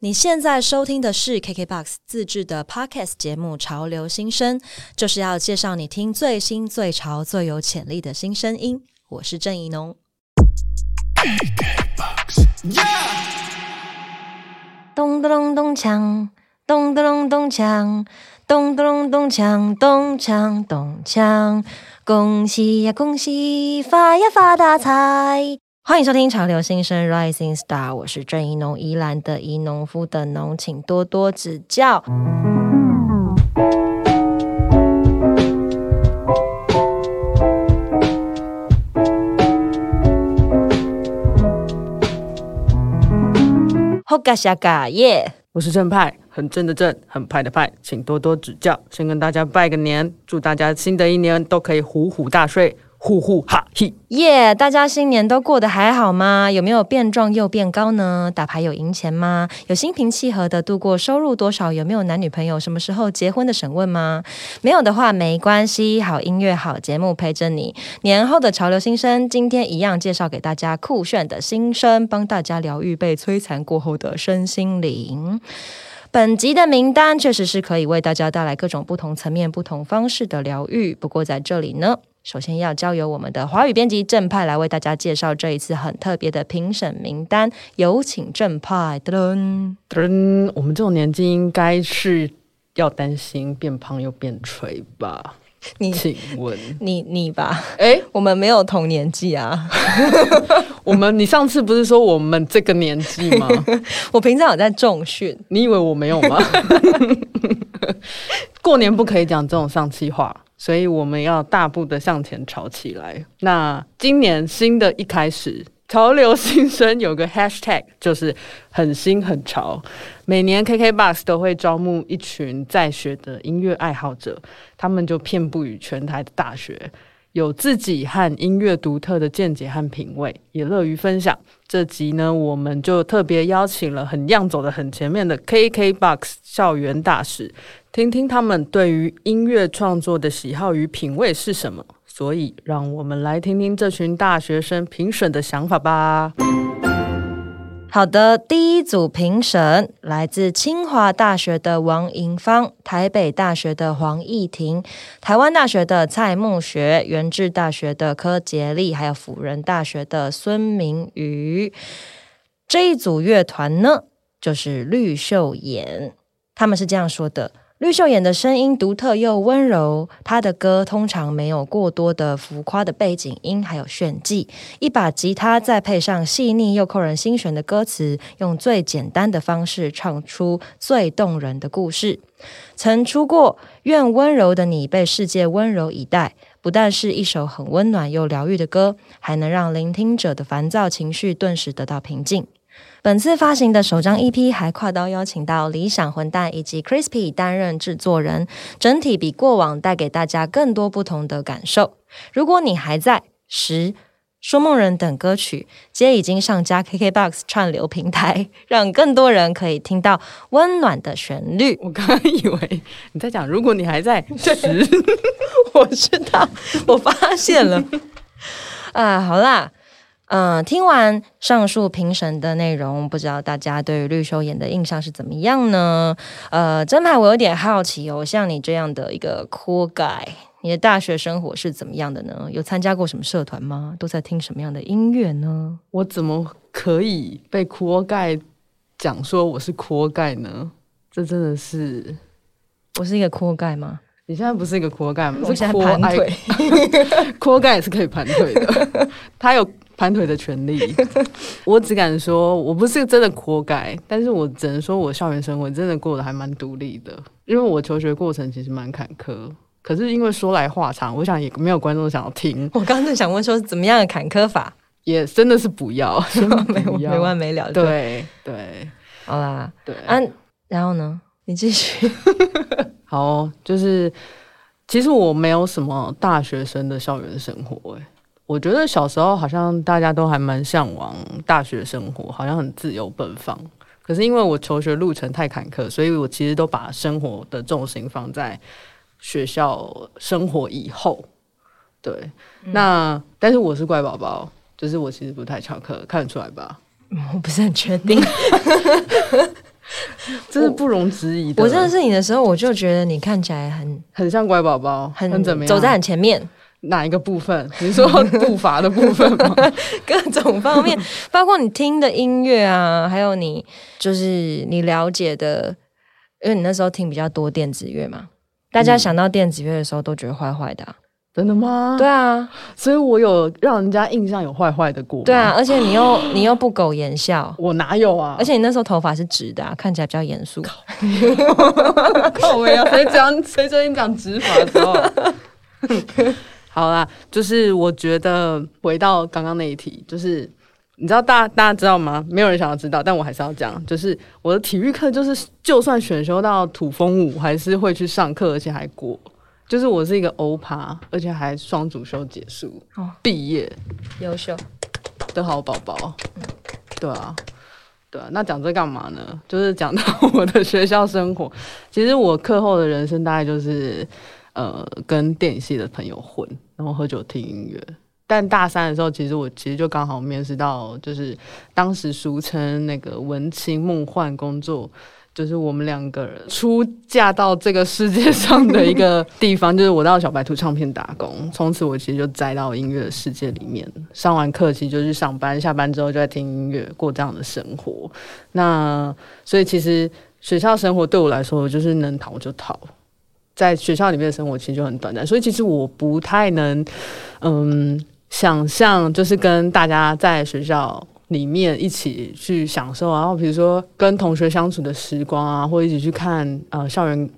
你现在收听的是 KKBOX 自制的 Podcast 节目《潮流新声》，就是要介绍你听最新、最潮、最有潜力的新声音。我是郑怡农。咚咚咚咚锵，咚咚咚咚锵，咚咚咚咚锵，咚锵咚锵，恭喜呀恭喜，发呀发大财！欢迎收听潮流新生 Rising Star，我是郑怡农，宜兰的宜农夫的农，请多多指教。好嘎下嘎耶！我是正派，很正的正，很派的派，请多多指教。先跟大家拜个年，祝大家新的一年都可以虎虎大睡。呼呼哈嘿耶！大家新年都过得还好吗？有没有变壮又变高呢？打牌有赢钱吗？有心平气和的度过收入多少？有没有男女朋友？什么时候结婚的审问吗？没有的话没关系，好音乐好节目陪着你。年后的潮流新生，今天一样介绍给大家酷炫的新生，帮大家疗愈被摧残过后的身心灵。本集的名单确实是可以为大家带来各种不同层面、不同方式的疗愈。不过在这里呢。首先要交由我们的华语编辑正派来为大家介绍这一次很特别的评审名单，有请正派。噔噔，我们这种年纪应该是要担心变胖又变垂吧？你请问你你吧？哎，我们没有同年纪啊。我们你上次不是说我们这个年纪吗？我平常有在重训，你以为我没有吗？过年不可以讲这种丧气话。所以我们要大步的向前潮起来。那今年新的一开始，潮流新生有个 hashtag，就是很新很潮。每年 KKBOX 都会招募一群在学的音乐爱好者，他们就遍布于全台的大学，有自己和音乐独特的见解和品味，也乐于分享。这集呢，我们就特别邀请了很样走的很前面的 KKBOX 校园大使。听听他们对于音乐创作的喜好与品味是什么？所以，让我们来听听这群大学生评审的想法吧。好的，第一组评审来自清华大学的王莹芳、台北大学的黄义婷、台湾大学的蔡慕学、元智大学的柯杰利，还有辅仁大学的孙明宇。这一组乐团呢，就是绿秀眼，他们是这样说的。绿秀妍的声音独特又温柔，她的歌通常没有过多的浮夸的背景音，还有炫技。一把吉他再配上细腻又扣人心弦的歌词，用最简单的方式唱出最动人的故事。曾出过《愿温柔的你被世界温柔以待》，不但是一首很温暖又疗愈的歌，还能让聆听者的烦躁情绪顿时得到平静。本次发行的首张 EP 还跨刀邀请到理想混蛋以及 Crispy 担任制作人，整体比过往带给大家更多不同的感受。如果你还在十说梦人等歌曲，皆已经上架 KKBOX 串流平台，让更多人可以听到温暖的旋律。我刚刚以为你在讲，如果你还在十，我知道，我发现了。啊，好啦。嗯，听完上述评审的内容，不知道大家对于绿秀妍的印象是怎么样呢？呃，真牌，我有点好奇哦，像你这样的一个酷 guy，你的大学生活是怎么样的呢？有参加过什么社团吗？都在听什么样的音乐呢？我怎么可以被酷 guy 讲说我是酷 guy 呢？这真的是，我是一个酷 guy 吗？你现在不是一个酷 guy 吗？我现在盘腿，酷 guy 也是可以盘腿的，他有。盘腿的权利，我只敢说，我不是真的活该，但是我只能说我校园生活真的过得还蛮独立的，因为我求学过程其实蛮坎坷，可是因为说来话长，我想也没有观众想要听。我刚正想问说，怎么样的坎坷法？也真的是不要，没 没完没了。对对，好啦，对啊，然后呢？你继续。好，就是其实我没有什么大学生的校园生活，哎。我觉得小时候好像大家都还蛮向往大学生活，好像很自由奔放。可是因为我求学路程太坎坷，所以我其实都把生活的重心放在学校生活以后。对，那但是我是乖宝宝，就是我其实不太翘课，看得出来吧？我不是很确定。这是不容置疑的。我认识你的时候，我就觉得你看起来很很像乖宝宝，很很怎么样？走在很前面，哪一个部分？你说步伐的部分吗？各种方面，包括你听的音乐啊，还有你就是你了解的，因为你那时候听比较多电子乐嘛，大家想到电子乐的时候都觉得坏坏的啊、真的吗？对啊，所以我有让人家印象有坏坏的过。对啊，，而且你又你又不苟言笑，我哪有啊？而且你那时候头发是直的、啊，看起来比较严肃。靠 没有，谁讲谁最近讲直发的时候？好啦，就是我觉得回到刚刚那一题，就是你知道大大家知道吗？没有人想要知道，但我还是要讲，就是我的体育课就是就算选修到土风舞，还是会去上课，而且还过。就是我是一个欧趴，而且还双主修结束，哦毕业优秀，的好宝宝。对啊，对啊。那讲这干嘛呢？就是讲到我的学校生活。其实我课后的人生大概就是呃，跟电影系的朋友混，然后喝酒听音乐。但大三的时候，其实我其实就刚好面试到，就是当时俗称那个文青梦幻工作。就是我们两个人出嫁到这个世界上的一个 地方，就是我到小白兔唱片打工。从此我其实就栽到音乐的世界里面。上完课其实就去上班，下班之后就在听音乐，过这样的生活。那所以其实学校生活对我来说，就是能逃就逃。在学校里面的生活其实就很短暂，所以其实我不太能，嗯，想象就是跟大家在学校里面一起去享受啊，然后比如说跟同学相处的时光啊，或者一起去看呃校园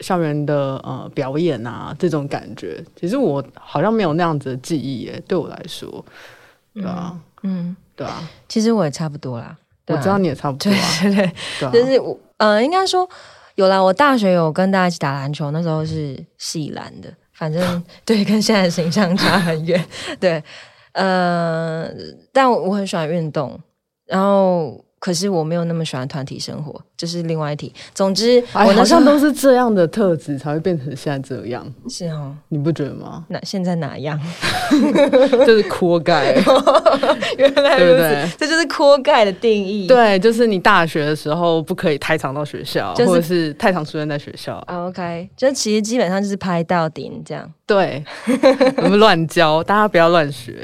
校园的呃表演啊这种感觉，其实我好像没有那样子的记忆耶，对我来说，对啊，嗯，对啊，其实我也差不多啦。啊。我知道你也差不多对啊，对对，对啊，就是我呃，应该说有啦。我大学有跟大家一起打篮球，那时候是系篮的，反正 对，跟现在的形象差很远。对，呃，但我我很喜欢运动，然后可是我没有那么喜欢团体生活，这是另外一题。总之，哎，我好像都是这样的特质才会变成现在这样，是哦，你不觉得吗？那现在哪样？就是锅盖，原来对不对？这就是锅盖的定义。对，就是你大学的时候不可以太常到学校，就是或者是太常出现在学校。啊，OK，就其实基本上就是拍到顶这样。对，我们乱教，大家不要乱学。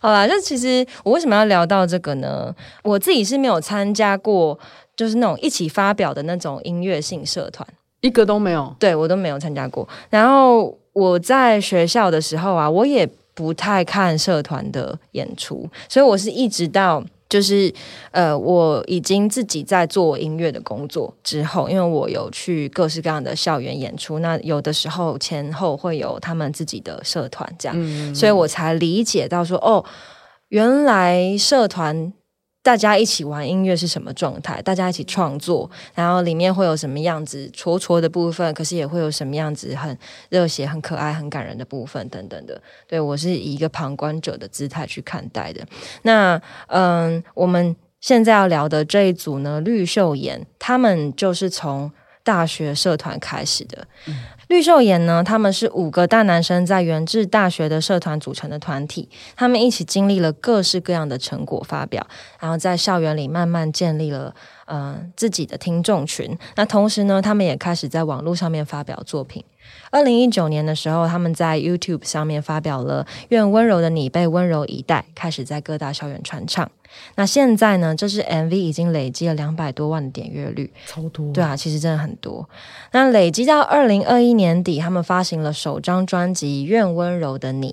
好啦，就其实我为什么要聊到这个呢？我自己是没有参加过，就是那种一起发表的那种音乐性社团，一个都没有。对我都没有参加过。然后我在学校的时候啊，我也不太看社团的演出，所以我是一直到。就是呃，我已经自己在做音乐的工作之后，因为我有去各式各样的校园演出，那有的时候前后会有他们自己的社团这样，嗯，所以我才理解到说，哦，原来社团大家一起玩音乐是什么状态，大家一起创作，然后里面会有什么样子戳戳的部分，可是也会有什么样子很热血、很可爱、很感人的部分等等的。对我是以一个旁观者的姿态去看待的。那嗯，我们现在要聊的这一组呢，绿秀妍，他们就是从大学社团开始的。绿秀妍呢，他们是五个大男生在原治大学的社团组成的团体，他们一起经历了各式各样的成果发表，然后在校园里慢慢建立了呃自己的听众群。那同时呢，他们也开始在网络上面发表作品。二零一九年的时候，他们在 YouTube 上面发表了《愿温柔的你被温柔以待》，开始在各大校园传唱。那现在呢，这支 MV 已经累积了两百多万的点阅率，超多。对啊，其实真的很多。那累积到二零二一年底，他们发行了首张专辑《愿温柔的你》，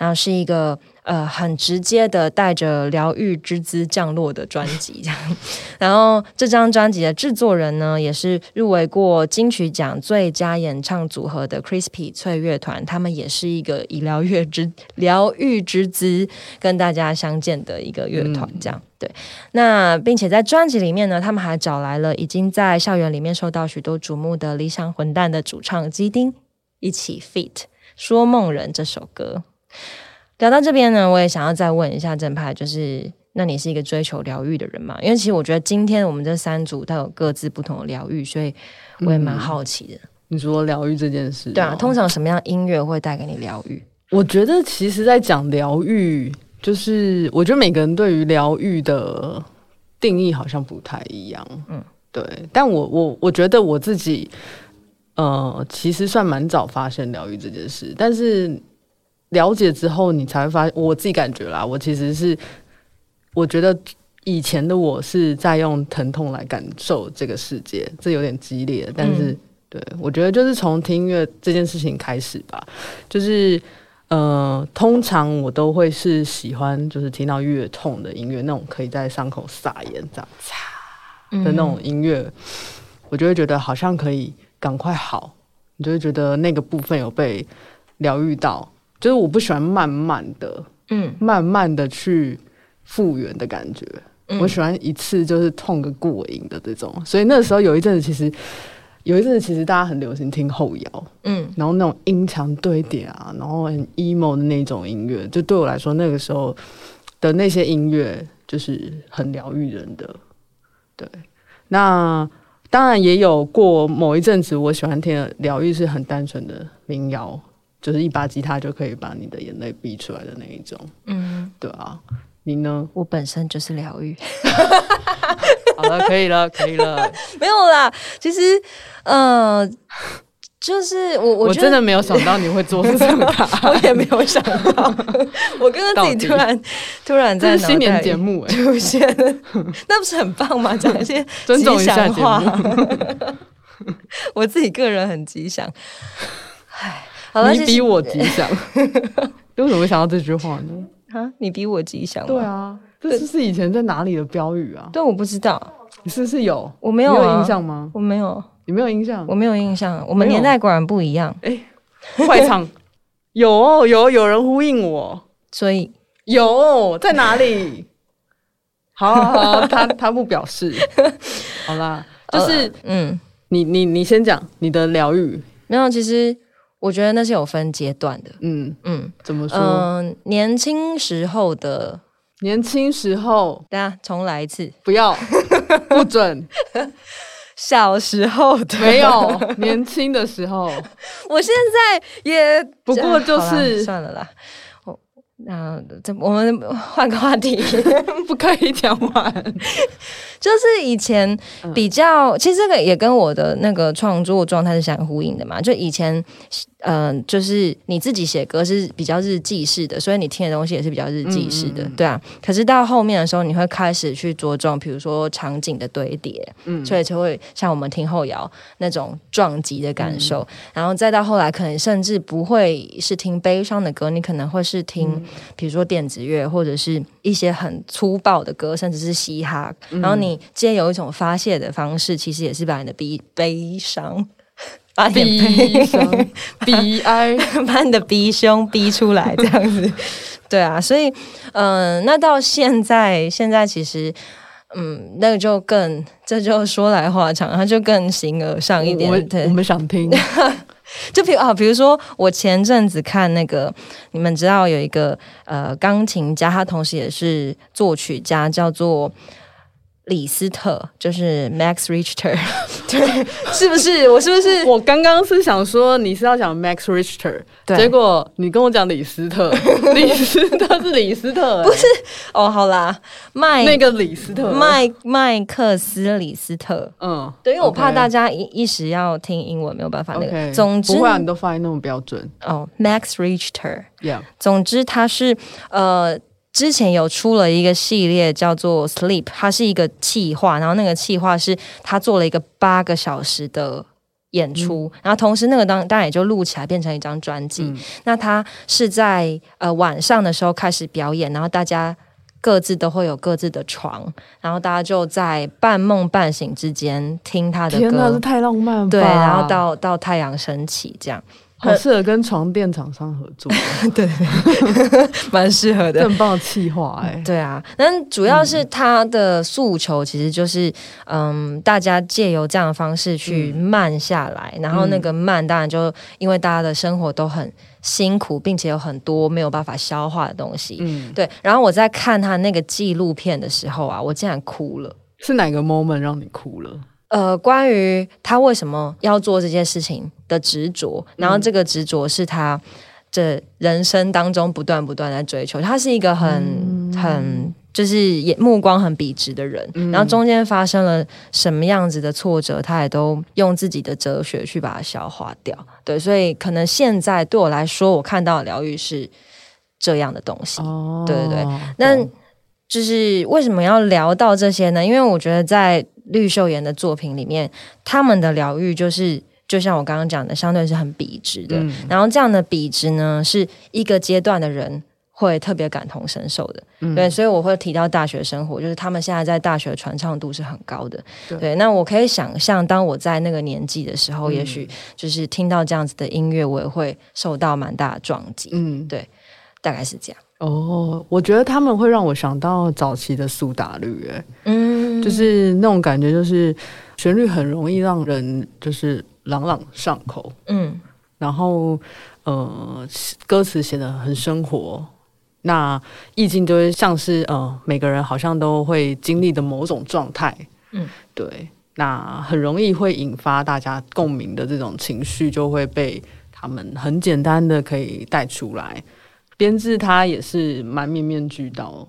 然后是一个呃很直接的带着疗愈之姿降落的专辑，这样。然后这张专辑的制作人呢，也是入围过金曲奖最佳演唱组合的 Crispy 翠乐团，他们也是一个以疗愈之疗愈之姿跟大家相见的一个乐团，这样、对。那并且在专辑里面呢，他们还找来了已经在校园里面受到许多瞩目的理想混蛋的主唱基丁一起 feat《说梦人》这首歌。聊到这边呢，我也想要再问一下正派，就是那你是一个追求疗愈的人嘛？因为其实我觉得今天我们这三组都有各自不同的疗愈，所以我也蛮好奇的。你说疗愈这件事哦，对啊，通常什么样音乐会带给你疗愈？我觉得其实，在讲疗愈，就是我觉得每个人对于疗愈的定义好像不太一样。嗯，对，但我我我觉得我自己，呃，其实算蛮早发现疗愈这件事，但是了解之后，你才会发现，我自己感觉啦，我其实是我觉得以前的我是在用疼痛来感受这个世界，这有点激烈，但是、对我觉得就是从听音乐这件事情开始吧，就是。呃，通常我都会是喜欢，就是听到越痛的音乐，那种可以在伤口撒盐这样擦的那种音乐，我就会觉得好像可以赶快好，你就会觉得那个部分有被疗愈到。就是我不喜欢慢慢的、嗯慢慢的去复原的感觉，嗯我喜欢一次就是痛个过瘾的这种。所以那时候有一阵子，其实有一阵子其实大家很流行听后摇，嗯然后那种音墙堆叠啊，然后很 emo 的那种音乐，就对我来说，那个时候的那些音乐就是很疗愈人的。对，那当然也有过某一阵子，我喜欢听的疗愈是很单纯的民谣，就是一把吉他就可以把你的眼泪逼出来的那一种。嗯，对啊，你呢？我本身就是疗愈，好了，可以了，可以了。没有啦。其实，呃，就是我我我真的没有想到你会做出这么大，我也没有想到，我刚刚自己突然突然在新年节目哎、出现，那不是很棒吗？讲一些尊重一下节吉祥话。我自己个人很吉祥。唉，好了，你比我吉祥，为什么会想到这句话呢？啊，你比我吉祥？对啊，这是是以前在哪里的标语啊？对，我不知道，你是不是有？我没有印象吗？我没有，你没有印象我？没有印象。我们年代果然不一样，哎快唱，有哦有有人呼应我，所以有在哪里？好好好，他 他不表示。好啦，就是嗯，你你你先讲你的疗愈，没有。其实我觉得那是有分阶段的。嗯，嗯怎么说？嗯、年轻时候的，年轻时候大家重来一次。不要，不准，小时候的没有，年轻的时候，我现在也不过就是算了啦。我那这我们换个话题，不可以讲完。就是以前比较，其实这个也跟我的那个创作状态是相呼应的嘛。就以前，嗯、就是你自己写歌是比较日记式的，所以你听的东西也是比较日记式的，嗯嗯嗯。对啊。可是到后面的时候，你会开始去着重，比如说场景的堆叠，嗯。所以就会像我们听后摇那种撞击的感受，嗯。然后再到后来，可能甚至不会是听悲伤的歌，你可能会是听，嗯。比如说电子乐或者是一些很粗暴的歌，甚至是嘻哈，嗯。然后你借由一种发泄的方式，其实也是把你的悲悲伤。把你的悲伤、悲哀，把你的逼胸逼出来，这样子，对啊，所以，嗯、那到现在，现在其实，嗯，那个就更，这就说来话长，它就更形而上一点，对。我，们想听，就比如啊，比如说我前阵子看那个，你们知道有一个呃钢琴家，他同时也是作曲家，叫做李斯特，就是 Max Richter，对，是不是？我是不是？我刚刚是想说你是要讲 Max Richter，对结果你跟我讲李斯特，李斯特是李斯特、不是哦，好啦，麦那个李斯特，麦麦克斯李斯特。嗯，对，因为我怕大家一一时要听英文没有办法那个。总之不会啊，你都发音那么标准哦，Max Richter，，Yeah，总之他是呃。之前有出了一个系列叫做 Sleep，它是一个企划，然后那个企划是他做了一个八个小时的演出，然后同时那个当当然也就录起来变成一张专辑。嗯。那他是在呃晚上的时候开始表演，然后大家各自都会有各自的床，然后大家就在半梦半醒之间听他的天哪，这歌，太浪漫了，对，然后到到太阳升起这样，好适合跟床垫厂商合作，对 蛮适合的。很棒的企划哎，对啊，但主要是他的诉求其实就是，嗯，大家借由这样的方式去慢下来，然后那个慢当然就因为大家的生活都很辛苦，并且有很多没有办法消化的东西。嗯，对，然后我在看他那个纪录片的时候啊，我竟然哭了。是哪个 moment 让你哭了？呃，关于他为什么要做这件事情的执着，然后这个执着是他这人生当中不断不断在追求。他是一个很、很就是也目光很笔直的人，然后中间发生了什么样子的挫折，他也都用自己的哲学去把它消化掉。对，所以可能现在对我来说，我看到的疗愈是这样的东西。哦对对对，那就是为什么要聊到这些呢？因为我觉得在绿秀妍的作品里面，他们的疗愈就是就像我刚刚讲的，相对是很笔直的。嗯然后这样的笔直呢，是一个阶段的人会特别感同身受的。嗯对，所以我会提到大学生活，就是他们现在在大学传唱度是很高的。对对，那我可以想象，当我在那个年纪的时候，嗯也许就是听到这样子的音乐，我也会受到蛮大的撞击。嗯，对大概是这样。哦，我觉得他们会让我想到早期的苏打绿，哎，嗯，就是那种感觉，就是旋律很容易让人就是朗朗上口，嗯然后呃，歌词写的很生活，那意境就会像是呃，每个人好像都会经历的某种状态，嗯，对，那很容易会引发大家共鸣的这种情绪，就会被他们很简单的可以带出来。编制它也是蛮面面俱到。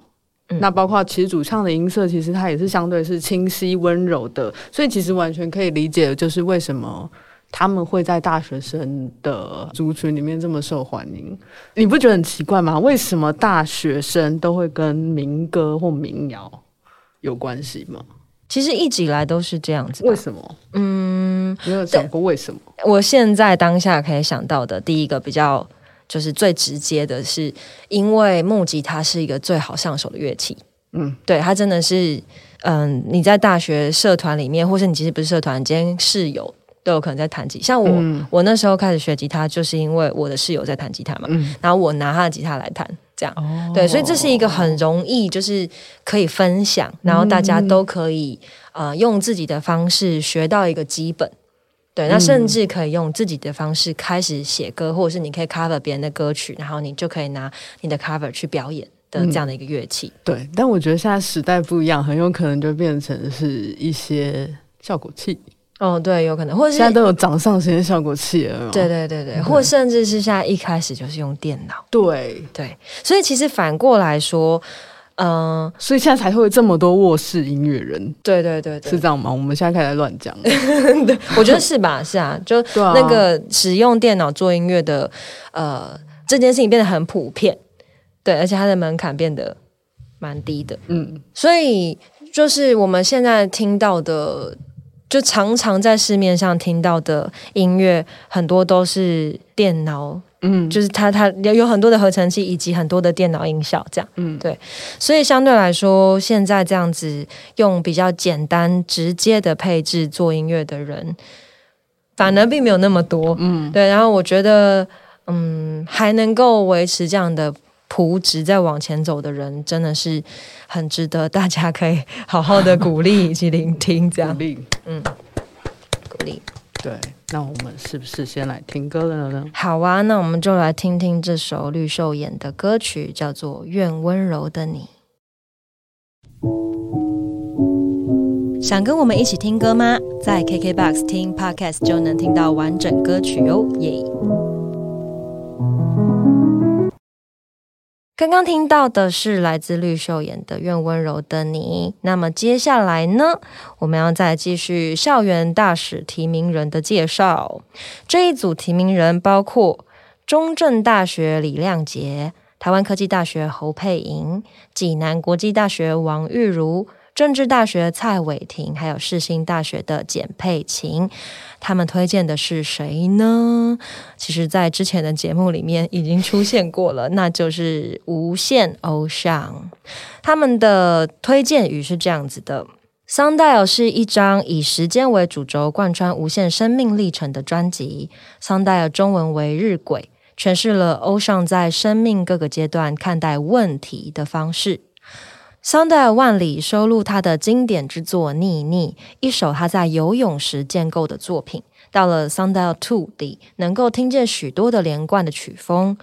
嗯那包括其实主唱的音色，其实它也是相对是清晰温柔的，所以其实完全可以理解，就是为什么他们会在大学生的族群里面这么受欢迎。你不觉得很奇怪吗？为什么大学生都会跟民歌或民谣有关系吗？其实一直以来都是这样子。为什么？嗯，没有想过为什么？我现在当下可以想到的第一个比较就是最直接的是，因为木吉他是一个最好上手的乐器。嗯，对，它真的是，嗯，你在大学社团里面，或是你其实不是社团，你今天室友都有可能在弹吉。像我，嗯我那时候开始学吉他，就是因为我的室友在弹吉他嘛，嗯，然后我拿他的吉他来弹，这样。哦对，所以这是一个很容易，就是可以分享，然后大家都可以、呃用自己的方式学到一个基本。对，那甚至可以用自己的方式开始写歌，或者是你可以 cover 别人的歌曲，然后你就可以拿你的 cover 去表演的这样的一个乐器。对，但我觉得现在时代不一样，很有可能就变成是一些效果器，哦，对，有可能，或者是现在都有掌上型的效果器了。对对对对，或甚至是现在一开始就是用电脑。对，对，所以其实反过来说，嗯、所以现在才会有这么多卧室音乐人，对对对对，是这样吗？我们现在开始乱讲，我觉得是吧？是啊，就 那个使用电脑做音乐的，呃，这件事情变得很普遍，对，而且它的门槛变得蛮低的，嗯，所以就是我们现在听到的，就常常在市面上听到的音乐，很多都是电脑，嗯。就是它它有有很多的合成器以及很多的电脑音效，这样，嗯。对，所以相对来说，现在这样子用比较简单直接的配置做音乐的人，反而并没有那么多，嗯，对，然后我觉得，嗯，还能够维持这样的朴质在往前走的人，真的是很值得大家可以 好好的鼓励以及聆听，这样。鼓励。鼓励。对，那我们是不是先来听歌了呢？好啊，那我们就来听听这首绿秀演的歌曲，叫做《愿温柔的你》。想跟我们一起听歌吗？在 KKBOX 听 Podcast 就能听到完整歌曲哦，耶！刚刚听到的是来自绿秀演的《愿温柔的你》，那么接下来呢，我们要再继续校园大使提名人的介绍。这一组提名人包括中正大学李亮杰、台湾科技大学侯佩莹、济南国际大学王玉如、政治大学蔡伟霆，还有世新大学的简佩琴。他们推荐的是谁呢？其实，在之前的节目里面已经出现过了，那就是无限偶像。他们的推荐语是这样子的。Sundial 是一张以时间为主轴、贯穿无限生命历程的专辑。Sundial 中文为日晷，诠释了欧尚在生命各个阶段看待问题的方式。Sundial 万里收录他的经典之作《逆逆》，一首他在游泳时建构的作品。到了 Sundial Two 里，能够听见许多的连贯的曲风。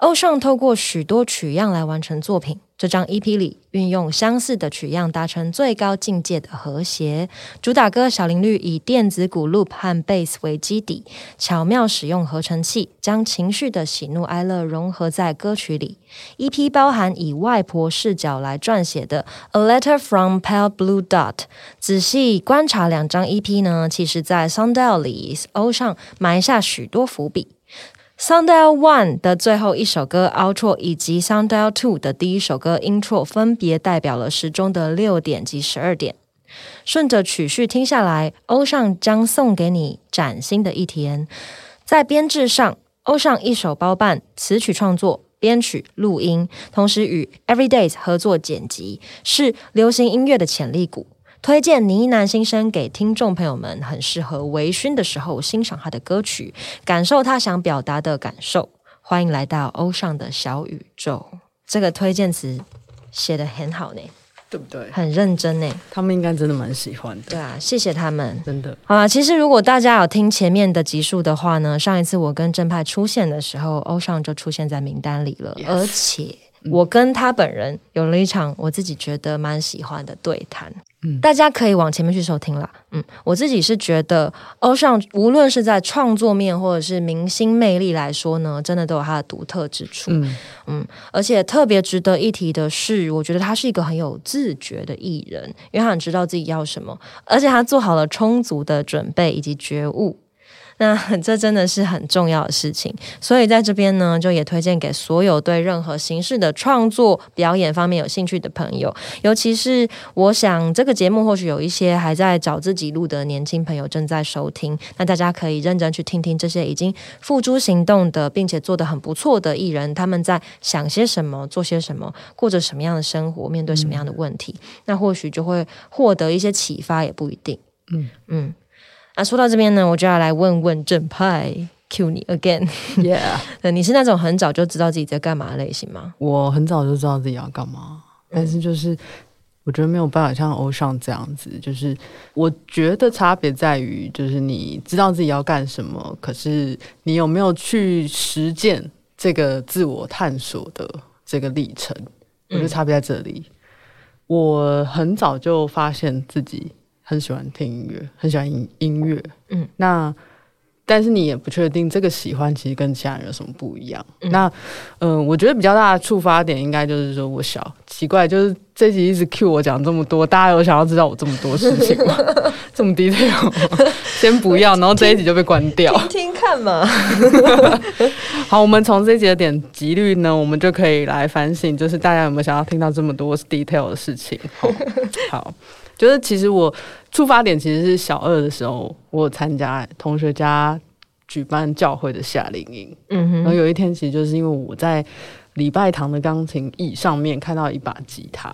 欧尚透过许多取样来完成作品。这张 EP 里运用相似的取样，达成最高境界的和谐。主打歌小林绿以电子鼓 loop 和 bass 为基底，巧妙使用合成器，将情绪的喜怒哀乐融合在歌曲里。EP 包含以外婆视角来撰写的《A Letter from Pale Blue Dot》。仔细观察两张 EP 呢，其实在 Sundial 里欧尚埋下许多伏笔。Sundial One 的最后一首歌 Outro 以及 Sundial Two 的第一首歌 Intro 分别代表了时钟的六点及十二点。顺着曲序听下来，欧尚将送给你崭新的一天。在编制上，欧尚一手包办词曲创作、编曲、录音，同时与 Everydays 合作剪辑，是流行音乐的潜力股。推荐呢喃心声给听众朋友们，很适合微醺的时候欣赏他的歌曲，感受他想表达的感受。欢迎来到欧尚的小宇宙。这个推荐词写的很好呢，对不对？很认真呢。他们应该真的蛮喜欢的。对啊，谢谢他们。真的好啊，其实如果大家有听前面的集数的话呢，上一次我跟正派出现的时候，欧尚就出现在名单里了，而且我跟他本人有了一场我自己觉得蛮喜欢的对谈。嗯，大家可以往前面去收听啦。嗯，我自己是觉得欧尚无论是在创作面或者是明星魅力来说呢，真的都有他的独特之处。嗯嗯，而且特别值得一提的是，我觉得他是一个很有自觉的艺人，因为他很知道自己要什么，而且他做好了充足的准备以及觉悟。那 这真的是很重要的事情，所以在这边呢，就也推荐给所有对任何形式的创作、表演方面有兴趣的朋友，尤其是我想这个节目或许有一些还在找自己路的年轻朋友正在收听，那大家可以认真去听听这些已经付诸行动的，并且做得很不错的艺人，他们在想些什么、做些什么、过着什么样的生活、面对什么样的问题，那或许就会获得一些启发，也不一定。嗯。嗯。那说到这边呢，我就要来问问正派，Q 你 again，Yeah，你是那种很早就知道自己在干嘛的类型吗？我很早就知道自己要干嘛，但是就是我觉得没有办法像欧尚这样子，就是我觉得差别在于，就是你知道自己要干什么，可是你有没有去实践这个自我探索的这个历程？我觉得差别在这里。我很早就发现自己。很喜欢听音乐，很喜欢音音乐。嗯，那但是你也不确定这个喜欢其实跟其他人有什么不一样。那嗯，我觉得比较大的触发点应该就是说我小奇怪，就是这集一直 cue 我讲这么多，大家有想要知道我这么多事情吗？这么 detail？先不要，然后这一集就被关掉。听听看嘛。好，我们从这一集的点击率呢，我们就可以来反省，就是大家有没有想要听到这么多 detail 的事情？好。就是其实我出发点其实是小二的时候，我参加同学家举办教会的夏令营。嗯哼，然后有一天其实就是因为我在礼拜堂的钢琴椅上面看到一把吉他，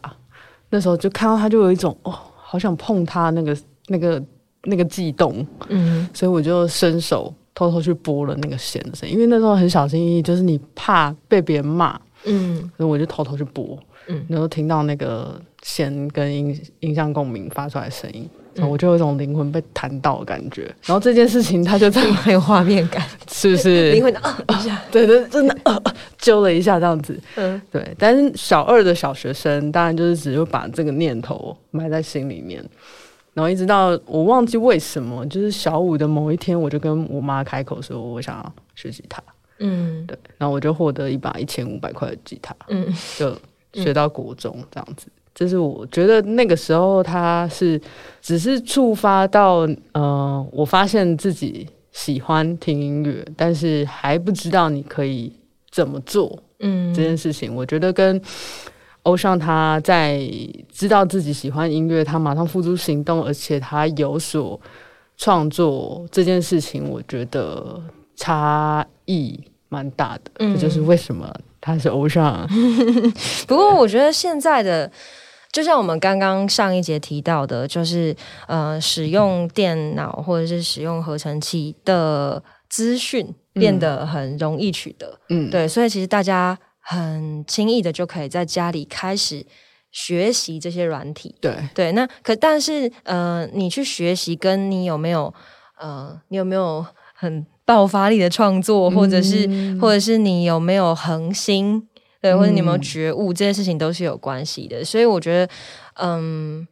那时候就看到它就有一种哦，好想碰它那个那个那个悸动。嗯，所以我就伸手偷偷去拨了那个弦的声音，因为那时候很小心翼翼，就是你怕被别人骂。嗯，所以我就偷偷去播。嗯，然后听到那个。弦跟音音像共鸣发出来的声音，然后我就有一种灵魂被弹到的感觉。然后这件事情，它就在很有画面感，是不是？灵魂的啊 一下，对对，真的揪了一下这样子。嗯，对。但是小二的小学生，当然就是只会把这个念头埋在心里面。然后一直到我忘记为什么，就是小五的某一天，我就跟我妈开口说，我想要学吉他。嗯，对。然后我就获得一把一千五百块的吉他，嗯，就学到国中这样子。这是我觉得那个时候，他是只是触发到，呃，我发现自己喜欢听音乐，但是还不知道你可以怎么做，嗯，这件事情，我觉得跟欧尚他在知道自己喜欢音乐，他马上付诸行动，而且他有所创作这件事情，我觉得差异蛮大的，这就是为什么他是欧尚。不过我觉得现在的。就像我们刚刚上一节提到的，就是呃，使用电脑或者是使用合成器的资讯变得很容易取得，嗯，对，所以其实大家很轻易的就可以在家里开始学习这些软体，对对。那可但是呃，你去学习，跟你有没有呃，你有没有很爆发力的创作，或者是或者是你有没有恒心，对，或者你有没有觉悟，这些事情都是有关系的。所以我觉得，嗯。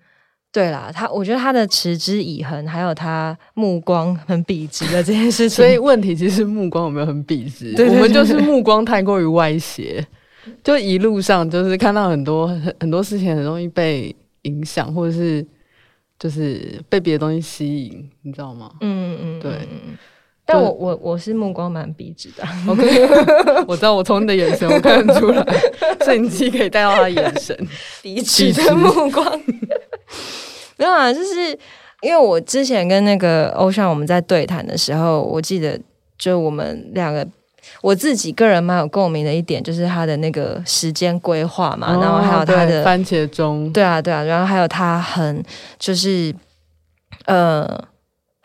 对啦，他我觉得他的持之以恒，还有他目光很笔直的这件事情，所以问题其实目光有没有很笔直？我们就是目光太过于歪斜，就一路上就是看到很多 很很多事情很容易被影响，或者是就是被别的东西吸引，你知道吗？嗯嗯，对。但我我我是目光蛮笔直的，OK，我知道我从你的眼神我看得出来，摄影机可以带到他的眼神，笔直的目光。没有啊，就是因为我之前跟那个欧尚我们在对谈的时候，我记得就我们两个，我自己个人蛮有共鸣的一点，就是他的那个时间规划嘛，然后还有他的番茄钟，对啊对啊，然后还有他很就是呃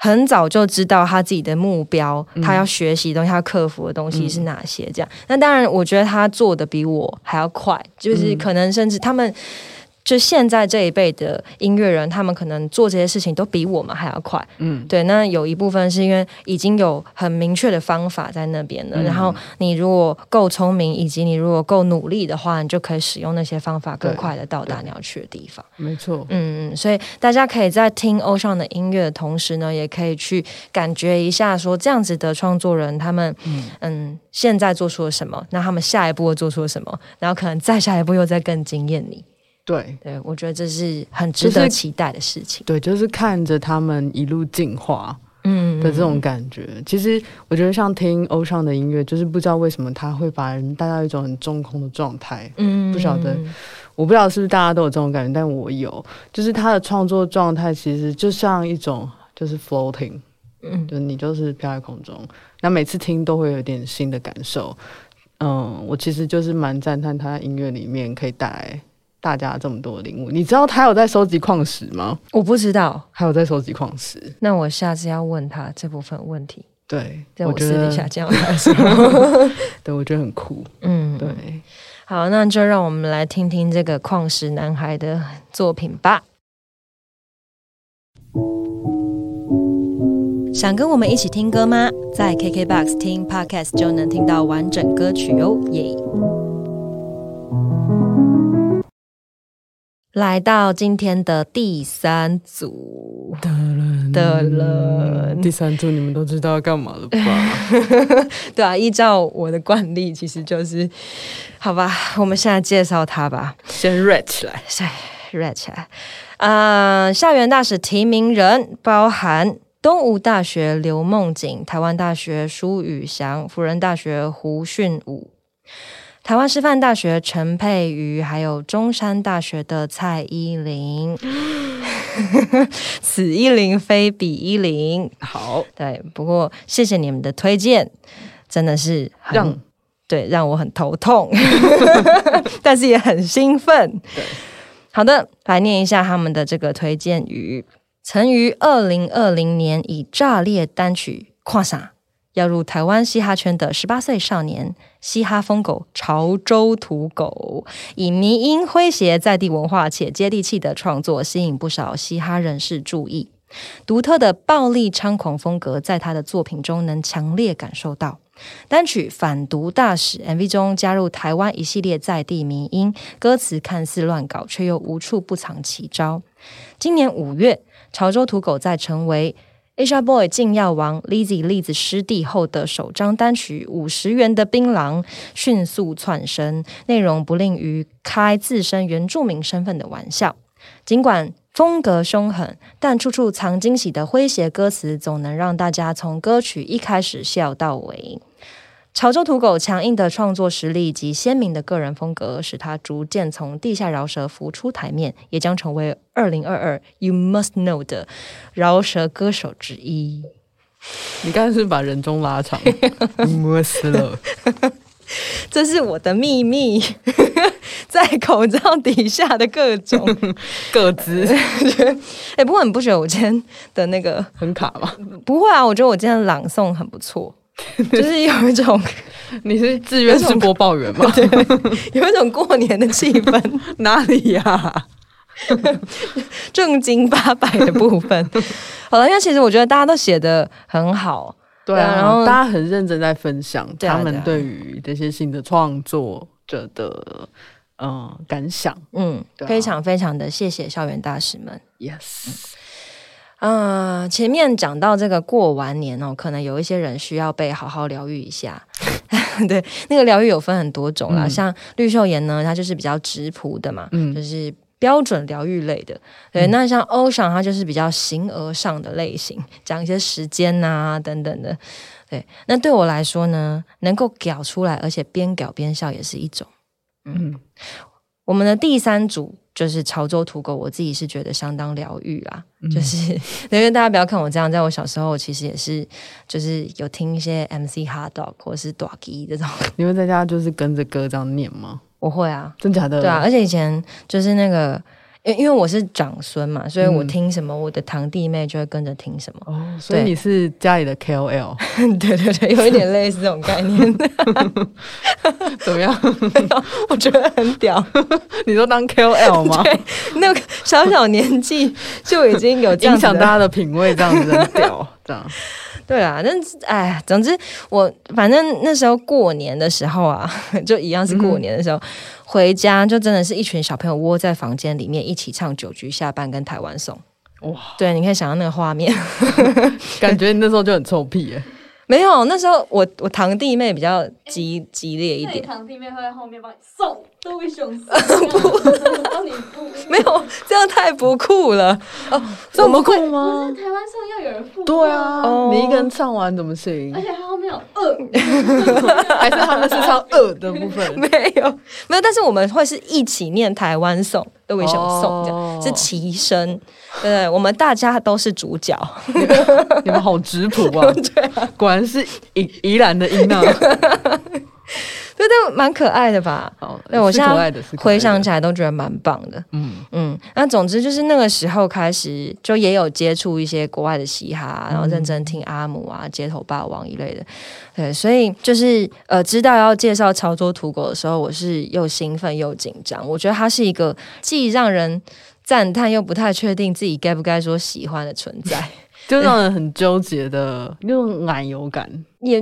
很早就知道他自己的目标，他要学习的东西，他要克服的东西是哪些？这样，那当然我觉得他做的比我还要快，就是可能甚至他们。就现在这一辈的音乐人，他们可能做这些事情都比我们还要快。嗯，对。那有一部分是因为已经有很明确的方法在那边了，然后你如果够聪明，以及你如果够努力的话，你就可以使用那些方法更快的到达你要去的地方。没错。嗯嗯，所以大家可以在听欧尚的音乐的同时呢，也可以去感觉一下，说这样子的创作人他们嗯现在做出了什么，那他们下一步又做出了什么，然后可能再下一步又再更惊艳你。对对，我觉得这是很值得期待的事情。对，就是看着他们一路进化，嗯的这种感觉。其实我觉得像听欧尚的音乐，就是不知道为什么他会把人带到一种很中空的状态。嗯，不晓得，我不知道是不是大家都有这种感觉，但我有。就是他的创作状态其实就像一种就是 floating，嗯，就你就是飘在空中。那每次听都会有点新的感受。嗯，我其实就是蛮赞叹他音乐里面可以带来。大家这么多领悟，你知道他有在收集矿石吗？我不知道，还有在收集矿石。那我下次要问他这部分问题。对，在我私底下这样来说，对我觉得很酷。嗯，对。好，那就让我们来听听这个矿石男孩的作品吧。想跟我们一起听歌吗？在 KKBOX 听 Podcast 就能听到完整歌曲哦，耶！来到今天的第三组的了，第三组你们都知道要干嘛了吧？对啊，依照我的惯例，其实就是好吧。我们现在介绍他吧，先 read 起来，先 read 起来。呃，校园大使提名人包含东吴大学刘梦景、台湾大学舒宇翔、辅仁大学胡训武。台湾师范大学陈佩瑜，还有中山大学的蔡依林，此一林非彼一林。好，对，不过谢谢你们的推荐，真的是让对让我很头痛，但是也很兴奋。好的，来念一下他们的这个推荐语：曾于二零二零年以炸裂单曲《跨啥》。要入台湾嘻哈圈的十八岁少年，嘻哈疯狗潮州土狗，以迷音诙谐在地文化且接地气的创作，吸引不少嘻哈人士注意。独特的暴力猖狂风格，在他的作品中能强烈感受到。单曲《反毒大使》MV 中加入台湾一系列在地迷音，歌词看似乱搞，却又无处不藏奇招。今年五月，潮州土狗在成为 Asia Boy 禁药王 Lizzy 栗子师弟后的首张单曲《五十元的槟榔》迅速窜升，内容不吝于开自身原住民身份的玩笑。尽管风格凶狠，但处处藏惊喜的诙谐歌词，总能让大家从歌曲一开始笑到尾。潮州土狗强硬的创作实力及鲜明的个人风格，使他逐渐从地下饶舌浮出台面，也将成为二零二二 You Must Know 的饶舌歌手之一。你刚才是把人中拉长，Must Know，这是我的秘密，在口罩底下的各种个子。哎，不过你不觉得我今天的那个很卡吗？不会啊，我觉得我今天朗诵很不错。就是有一种，你是自愿是播报员吗？有一种过年的气氛，哪里呀？正经八百的部分。好了，因为其实我觉得大家都写的很好，对啊，然后大家很认真在分享他们对于这些新的创作者的嗯感想。嗯，啊非常非常的谢谢校园大使们。Yes，啊、前面讲到这个过完年哦，可能有一些人需要被好好疗愈一下。对，那个疗愈有分很多种啦，嗯像绿秀妍呢，它就是比较直朴的嘛，嗯就是标准疗愈类的。对，那像欧尚，它就是比较形而上的类型，讲一些时间呐、等等的。对，那对我来说呢，能够搞出来，而且边搞边笑也是一种。嗯，我们的第三组就是潮州土狗，我自己是觉得相当疗愈啊，就是因为大家不要看我这样，在我小时候其实也是就是有听一些 MC Hard Dog 或是 Doggy 这种，你会在家就是跟着歌这样念吗？我会啊，真假的？对啊，而且以前就是那个。因因为我是长孙嘛，所以我嗯听什么，我的堂弟妹就会跟着听什么。哦，所以你是家里的 KOL，对对对，有一点类似这种概念，怎么样？我觉得很屌。你说当 KOL 吗？对，那个小小年纪就已经有影响大家的品味，这样子很屌，这样。对啊，但是哎，总之我反正那时候过年的时候啊，就一样是过年的时候，回家就真的是一群小朋友窝在房间里面一起唱《九局下半》跟《台湾颂》。哇，对，你可以想象那个画面。感觉你那时候就很臭屁耶。没有，那时候我我堂弟妹比较激激烈一点，堂弟妹会在后面帮你送，都会熊送，帮你付。没有这样太不酷了哦。这么酷吗？台湾送要有人付。对啊，哦你一个人唱完怎么行而？且他后面有二，还是他们是唱二的部分？没有没有，但是我们会是一起念台湾颂，都会熊颂这样，哦是齐声。对，我们大家都是主角。你们好质朴啊！果然是宜宜兰的音啊。对，但蛮可爱的吧？哦，对我现在回想起来都觉得蛮棒的。嗯嗯，那总之就是那个时候开始，就也有接触一些国外的嘻哈，然后认真听阿姆啊、街头霸王一类的。对，所以就是呃，知道要介绍潮州土狗的时候，我是又兴奋又紧张。我觉得它是一个既让人赞叹又不太确定自己该不该说喜欢的存在，就让人很纠结的 那种奶油感。也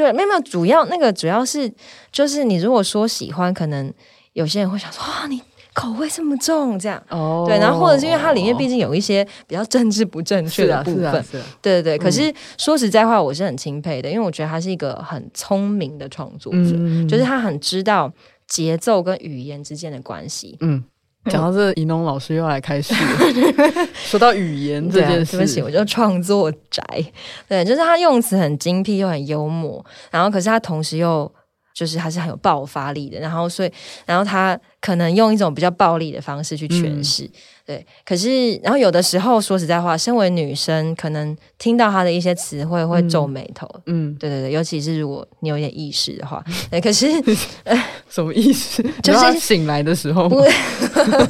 对，没有没有，主要那个主要是就是你如果说喜欢，可能有些人会想说哇，你口味这么重这样。哦对，然后或者是因为它里面毕竟有一些比较政治不正确啊的部分，对对对。可是说实在话，我是很钦佩的，因为我觉得他是一个很聪明的创作者，嗯就是他很知道节奏跟语言之间的关系。嗯。讲到这，怡农老师又来开始了 说到语言这对啊件对不起，我就创作宅。对，就是他用词很精辟又很幽默，然后可是他同时又就是还是很有爆发力的，然后所以然后他可能用一种比较暴力的方式去诠释。对，可是然后有的时候说实在话，身为女生，可能听到他的一些词汇会皱眉头。嗯，对对对，尤其是如果你有点意识的话，对，可是 什么意思？就是醒来的时候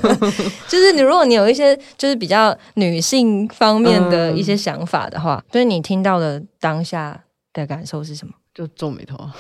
就是你，如果你有一些就是比较女性方面的一些想法的话，就是你听到的当下的感受是什么？就皱眉头啊，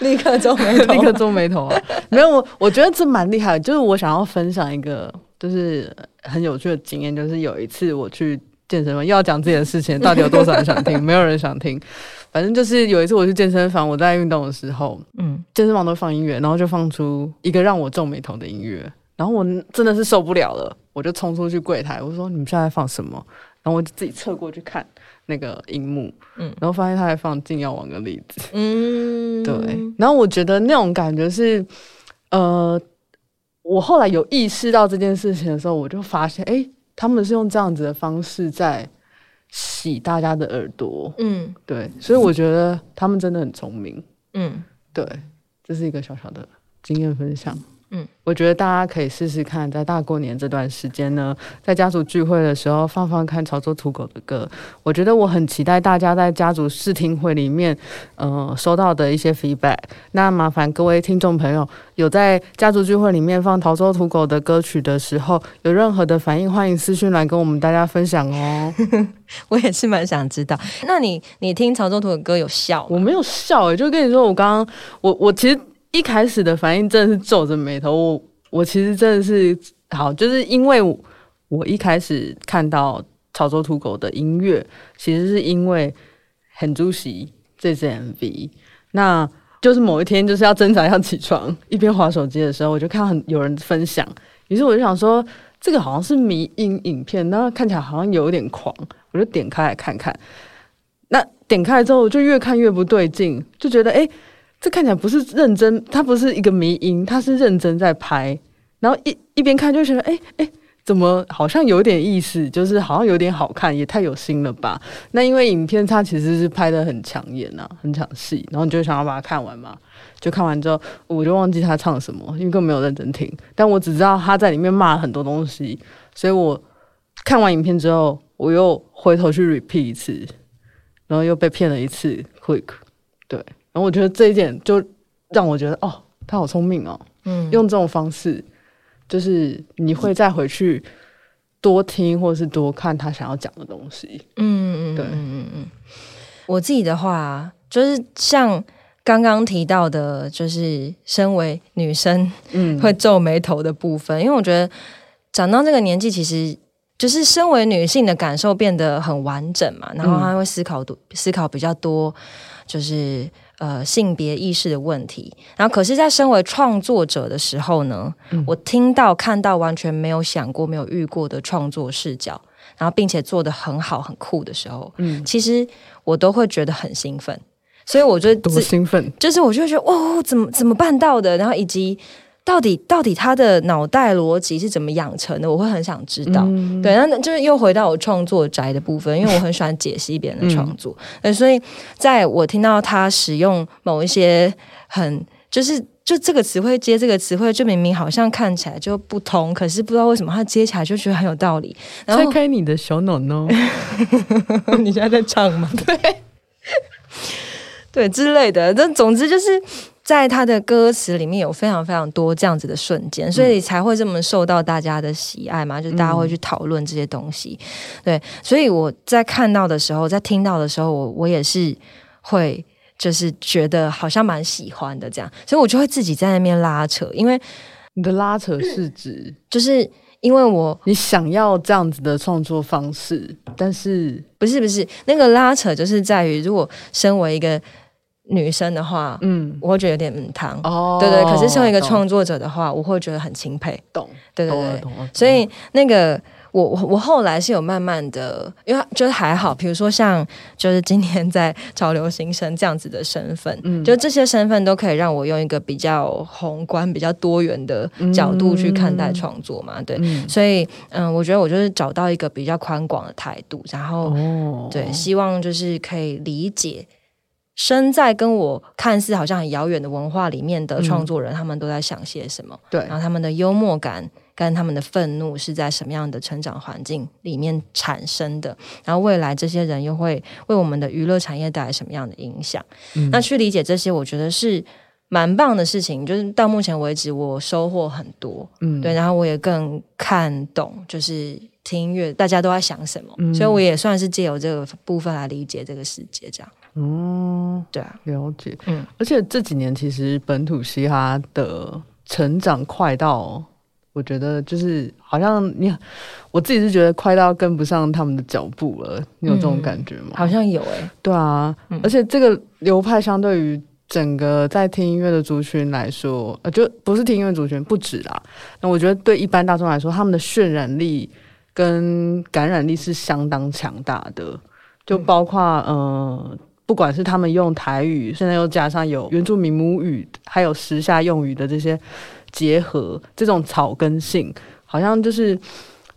立刻皱眉头，立刻皱眉头啊。没有，我我觉得这蛮厉害的。就是我想要分享一个，就是很有趣的经验，就是有一次我去健身房，又要讲自己的事情，到底有多少人想听？没有人想听。反正就是有一次我去健身房，我在运动的时候，嗯，健身房都放音乐，然后就放出一个让我皱眉头的音乐，然后我真的是受不了了，我就冲出去柜台，我说：“你们现在在放什么？”然后我就自己侧过去看那个荧幕，嗯然后发现他在放《禁药王》的例子。嗯，对，然后我觉得那种感觉是，呃，我后来有意识到这件事情的时候，我就发现，哎，他们是用这样子的方式在洗大家的耳朵，嗯。对，所以我觉得他们真的很聪明，嗯。对，这是一个小小的经验分享。嗯，我觉得大家可以试试看，在大过年这段时间呢，在家族聚会的时候放放看潮州土狗的歌。我觉得我很期待大家在家族试听会里面，呃，收到的一些 feedback。那麻烦各位听众朋友，有在家族聚会里面放潮州土狗的歌曲的时候，有任何的反应，欢迎私讯来跟我们大家分享哦。我也是蛮想知道。那你你听潮州土的歌有笑？我没有笑诶、就跟你说，我刚刚我我其实一开始的反应真的是皱着眉头，我我其实真的是好，就是因为我一开始看到潮州土狗的音乐，其实是因为很猪席这支 MV，那就是某一天就是要挣扎要起床，一边划手机的时候，我就看到很有人分享，于是我就想说，这个好像是迷音影片，然后看起来好像有点狂，我就点开来看看。那点开之后，就越看越不对劲，就觉得哎、诶这看起来不是认真，它不是一个迷音，它是认真在拍。然后一一边看就觉得，哎、哎、怎么好像有点意思，就是好像有点好看，也太有心了吧？那因为影片它其实是拍的很抢眼啊，很抢戏，然后你就想要把它看完嘛。就看完之后，我就忘记他唱什么，因为根本没有认真听。但我只知道他在里面骂了很多东西，所以我看完影片之后，我又回头去 repeat 一次，然后又被骗了一次 quick。对，然后我觉得这一点就让我觉得，哦，他好聪明哦，嗯，用这种方式，就是你会再回去多听或是多看他想要讲的东西。嗯嗯对嗯嗯嗯。我自己的话，就是像刚刚提到的，就是身为女生嗯 会皱眉头的部分，因为我觉得长到这个年纪，其实就是身为女性的感受变得很完整嘛，然后她会思考多思考比较多，就是呃性别意识的问题。然后，可是，在身为创作者的时候呢，我听到看到完全没有想过、没有遇过的创作视角，然后并且做得很好、很酷的时候，嗯，其实我都会觉得很兴奋。所以我就多自兴奋，就是我就会觉得哇，怎么怎么办到的？然后以及到底到底他的脑袋逻辑是怎么养成的？我会很想知道。嗯对，那就是又回到我创作宅的部分，因为我很喜欢解析别人的创作，对，所以在我听到他使用某一些很就是。就这个词汇接这个词汇，就明明好像看起来就不通，可是不知道为什么他接起来就觉得很有道理。然后拆开你的小脑脑。你现在在唱吗？对，对之类的。但总之就是在他的歌词里面有非常非常多这样子的瞬间，所以才会这么受到大家的喜爱嘛，就大家会去讨论这些东西。对，所以我在看到的时候，在听到的时候，我我也是会。就是觉得好像蛮喜欢的这样，所以我就会自己在那边拉扯，因为你的拉扯是指就是因为我你想要这样子的创作方式，但是不是不是那个拉扯，就是在于如果身为一个女生的话，嗯，我会觉得有点嗯汤。哦对对，可是身为一个懂创作者的话，我会觉得很钦佩。懂，对对对，所以那个我我我后来是有慢慢的，因为就是还好，比如说像就是今年在潮流新生这样子的身份，嗯就这些身份都可以让我用一个比较宏观、比较多元的角度去看待创作嘛，对。嗯所以，嗯，我觉得我就是找到一个比较宽广的态度，然后哦对，希望就是可以理解身在跟我看似好像很遥远的文化里面的创作人，他们都在想些什么，对。然后他们的幽默感跟他们的愤怒是在什么样的成长环境里面产生的，然后未来这些人又会为我们的娱乐产业带来什么样的影响？嗯。那去理解这些，我觉得是。蛮棒的事情，就是到目前为止我收获很多，嗯。对，然后我也更看懂，就是听音乐大家都在想什么，嗯。所以我也算是借由这个部分来理解这个世界，这样，哦，对啊，了解，嗯而且这几年其实本土嘻哈的成长快到，我觉得就是好像你，我自己是觉得快到跟不上他们的脚步了，你有这种感觉吗？好像有诶、对啊，嗯而且这个流派相对于整个在听音乐的族群来说，呃，就不是听音乐族群不止啦。那我觉得对一般大众来说，他们的渲染力跟感染力是相当强大的，就包括呃。不管是他们用台语，现在又加上有原住民母语，还有时下用语的这些结合，这种草根性，好像就是，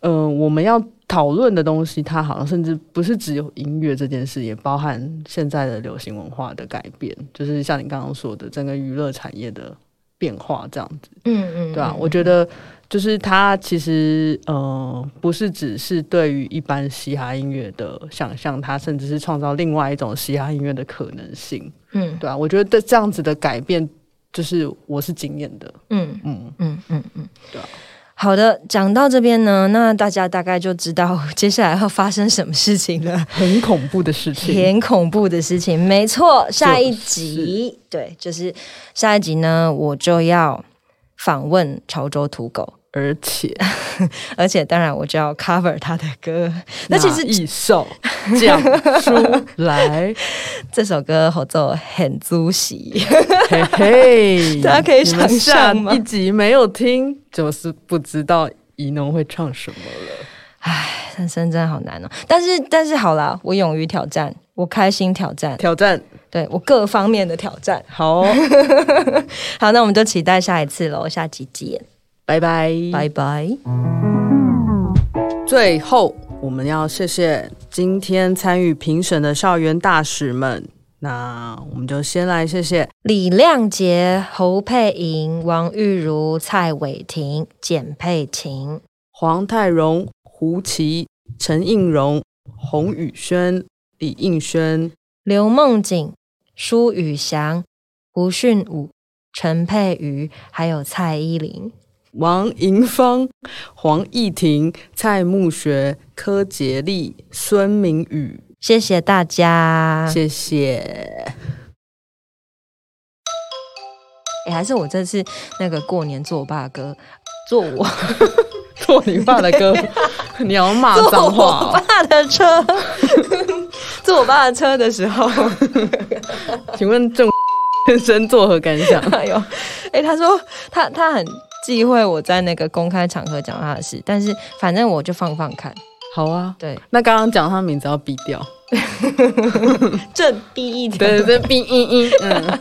呃，我们要讨论的东西，它好像甚至不是只有音乐这件事，也包含现在的流行文化的改变，就是像你刚刚说的整个娱乐产业的变化这样子，嗯嗯，对啊，嗯。我觉得就是它其实呃不是只是对于一般嘻哈音乐的想象，它甚至是创造另外一种嘻哈音乐的可能性，嗯。对啊，我觉得这样子的改变，就是我是惊艳的，嗯嗯，嗯嗯嗯，对啊。好的，讲到这边呢，那大家大概就知道接下来要发生什么事情了。很恐怖的事情，很恐怖的事情，没错。下一就是。集，对，就是下一集呢，我就要访问潮州土狗，而且 而且当然我就要 cover 他的歌。那其实哪一首？讲出来，这首歌合奏很足喜，嘿嘿，大家可以想象吗？一集没有听，就是不知道宜农会唱什么了。人生真的好难哦。但是但是好啦，我勇于挑战，我开心挑战，挑战。对我各方面的挑战。好。哦，好，那我们就期待下一次喽，下集见，拜拜，拜拜。最后，我们要谢谢今天参与评审的校园大使们。那我们就先来谢谢李亮杰、侯佩莹、王玉茹、蔡伟霆、简佩琴。黄泰荣、胡琪、陈映蓉、洪宇轩、李映轩、刘梦景、舒宇翔、胡训武、陈佩瑜，还有蔡依林。王银芳、黄义婷、蔡慕学、柯杰丽、孙明宇，谢谢大家。谢谢。哎，还是我这次那个过年做我爸的歌，做我做你爸的歌，你要骂坐脏话我哦、爸的车，坐我爸的车的时候，请问郑先生作何感想？哎呦，哎，他说他他很忌讳我在那个公开场合讲他的事，但是反正我就放放看，好啊，对，那刚刚讲他名字要逼掉，这第一条。对对对，逼一一，嗯。